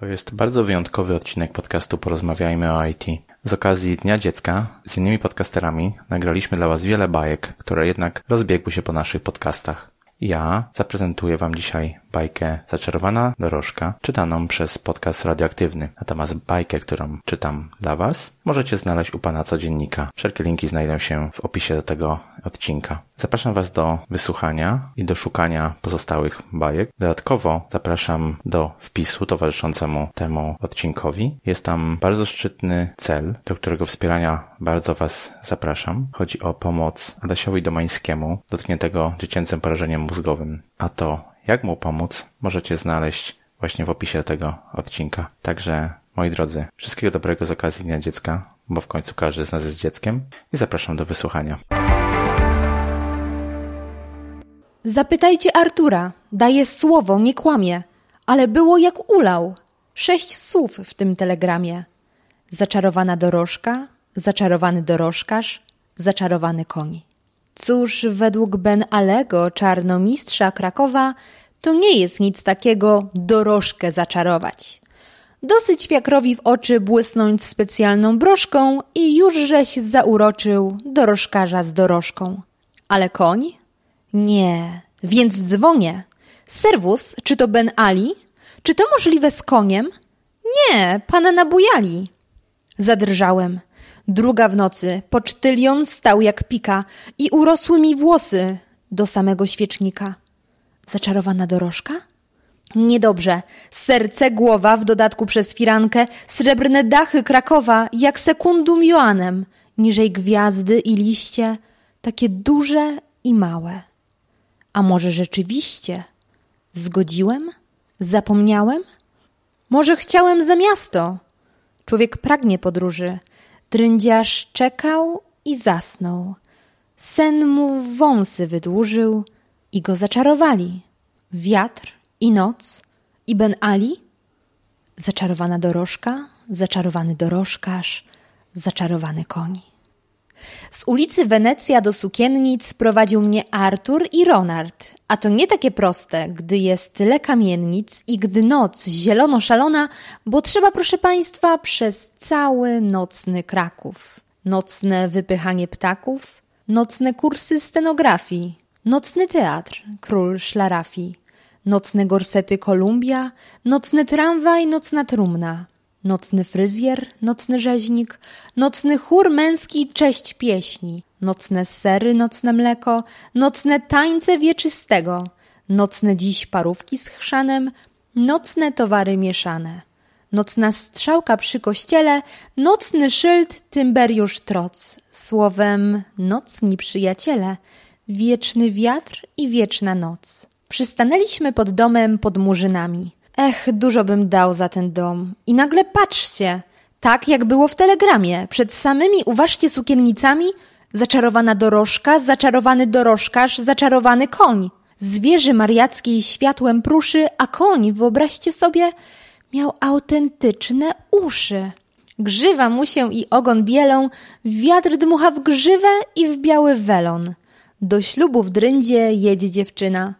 To jest bardzo wyjątkowy odcinek podcastu Porozmawiajmy o IT. Z okazji Dnia Dziecka z innymi podcasterami nagraliśmy dla Was wiele bajek, które jednak rozbiegły się po naszych podcastach. Ja zaprezentuję Wam dzisiaj bajkę Zaczarowana dorożka, czytaną przez podcast radioaktywny. Natomiast bajkę, którą czytam dla Was, możecie znaleźć u Pana Codziennika. Wszelkie linki znajdą się w opisie do tego odcinka. Zapraszam Was do wysłuchania i do szukania pozostałych bajek. Dodatkowo zapraszam do wpisu towarzyszącemu temu odcinkowi. Jest tam bardzo szczytny cel, do którego wspierania bardzo Was zapraszam. Chodzi o pomoc Adasiowi Domańskiemu, dotkniętego dziecięcym porażeniem mózgowym. A to, jak mu pomóc, możecie znaleźć właśnie w opisie tego odcinka. Także, moi drodzy, wszystkiego dobrego z okazji Dnia Dziecka, bo w końcu każdy z nas jest dzieckiem i zapraszam do wysłuchania. Zapytajcie Artura. Daje słowo, nie kłamie. Ale było jak ulał. Sześć słów w tym telegramie. Zaczarowana dorożka, zaczarowany dorożkarz, zaczarowany koń. Cóż, według Ben Alego, czarnomistrza Krakowa, to nie jest nic takiego dorożkę zaczarować. Dosyć wiakrowi w oczy błysnąć specjalną broszką i już żeś zauroczył dorożkarza z dorożką. Ale koń? Nie, więc dzwonię. Serwus, czy to Ben Ali? Czy to możliwe z koniem? Nie, pana nabujali. Zadrżałem. Druga w nocy, pocztylion stał jak pika i urosły mi włosy do samego świecznika. Zaczarowana dorożka? Niedobrze. Serce, głowa, w dodatku przez firankę, srebrne dachy Krakowa, jak sekundum Joanem, niżej gwiazdy i liście, takie duże i małe. A może rzeczywiście? Zgodziłem? Zapomniałem? Może chciałem za miasto? Człowiek pragnie podróży. Trędziarz czekał i zasnął. Sen mu wąsy wydłużył i go zaczarowali. Wiatr i noc i Ben Ali? Zaczarowana dorożka, zaczarowany dorożkarz, zaczarowany koń. Z ulicy Wenecja do sukiennic prowadził mnie Artur i Ronald, a to nie takie proste, gdy jest tyle kamiennic i gdy noc zielono szalona, bo trzeba, proszę Państwa, przez cały nocny Kraków. Nocne wypychanie ptaków, nocne kursy scenografii, nocny teatr, król szlarafii, nocne gorsety Kolumbia, nocny tramwaj, nocna trumna, nocny fryzjer, nocny rzeźnik, nocny chór męski cześć pieśni, nocne sery, nocne mleko, nocne tańce wieczystego, nocne dziś parówki z chrzanem, nocne towary mieszane, nocna strzałka przy kościele, nocny szyld Tymberiusz Troc, słowem nocni przyjaciele, wieczny wiatr i wieczna noc. Przystanęliśmy pod domem pod murzynami. Ech, dużo bym dał za ten dom. I nagle patrzcie, tak jak było w telegramie, przed samymi, uważcie, sukiennicami, zaczarowana dorożka, zaczarowany dorożkarz, zaczarowany koń. Zwierzy mariackiej światłem pruszy, a koń, wyobraźcie sobie, miał autentyczne uszy. Grzywa mu się i ogon bielą, wiatr dmucha w grzywę i w biały welon. Do ślubu w dryndzie jedzie dziewczyna,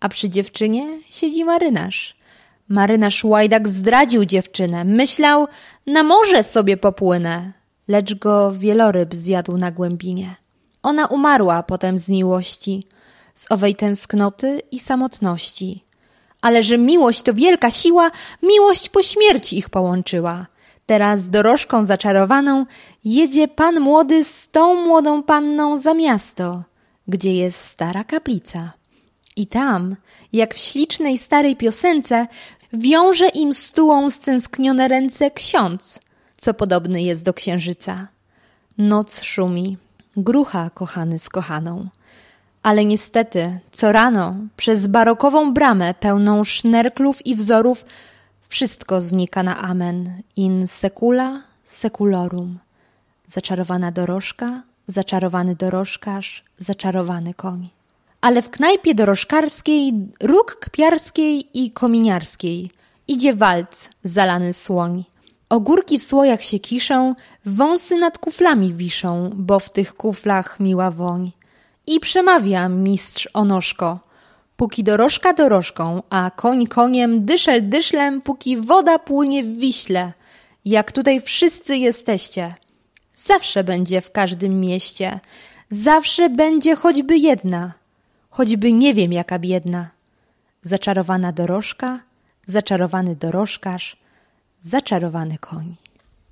a przy dziewczynie siedzi marynarz. Marynarz Łajdak zdradził dziewczynę. Myślał, na morze sobie popłynę. Lecz go wieloryb zjadł na głębinie. Ona umarła potem z miłości, z owej tęsknoty i samotności. Ale że miłość to wielka siła, miłość po śmierci ich połączyła. Teraz dorożką zaczarowaną jedzie pan młody z tą młodą panną za miasto, gdzie jest stara kaplica. I tam, jak w ślicznej starej piosence, wiąże im stułą stęsknione ręce ksiądz, co podobny jest do księżyca. Noc szumi, grucha kochany z kochaną. Ale niestety, co rano, przez barokową bramę pełną sznerklów i wzorów, wszystko znika na amen, in secula seculorum. Zaczarowana dorożka, zaczarowany dorożkarz, zaczarowany koń ale w knajpie dorożkarskiej, róg kpiarskiej i kominiarskiej idzie walc zalany słoń. Ogórki w słojach się kiszą, wąsy nad kuflami wiszą, bo w tych kuflach miła woń. I przemawia mistrz Onoszko. Póki dorożka dorożką, a koń koniem, dyszel dyszlem, póki woda płynie w wiśle. Jak tutaj wszyscy jesteście. Zawsze będzie w każdym mieście. Zawsze będzie choćby jedna choćby nie wiem jaka biedna. Zaczarowana dorożka, zaczarowany dorożkarz, zaczarowany koń.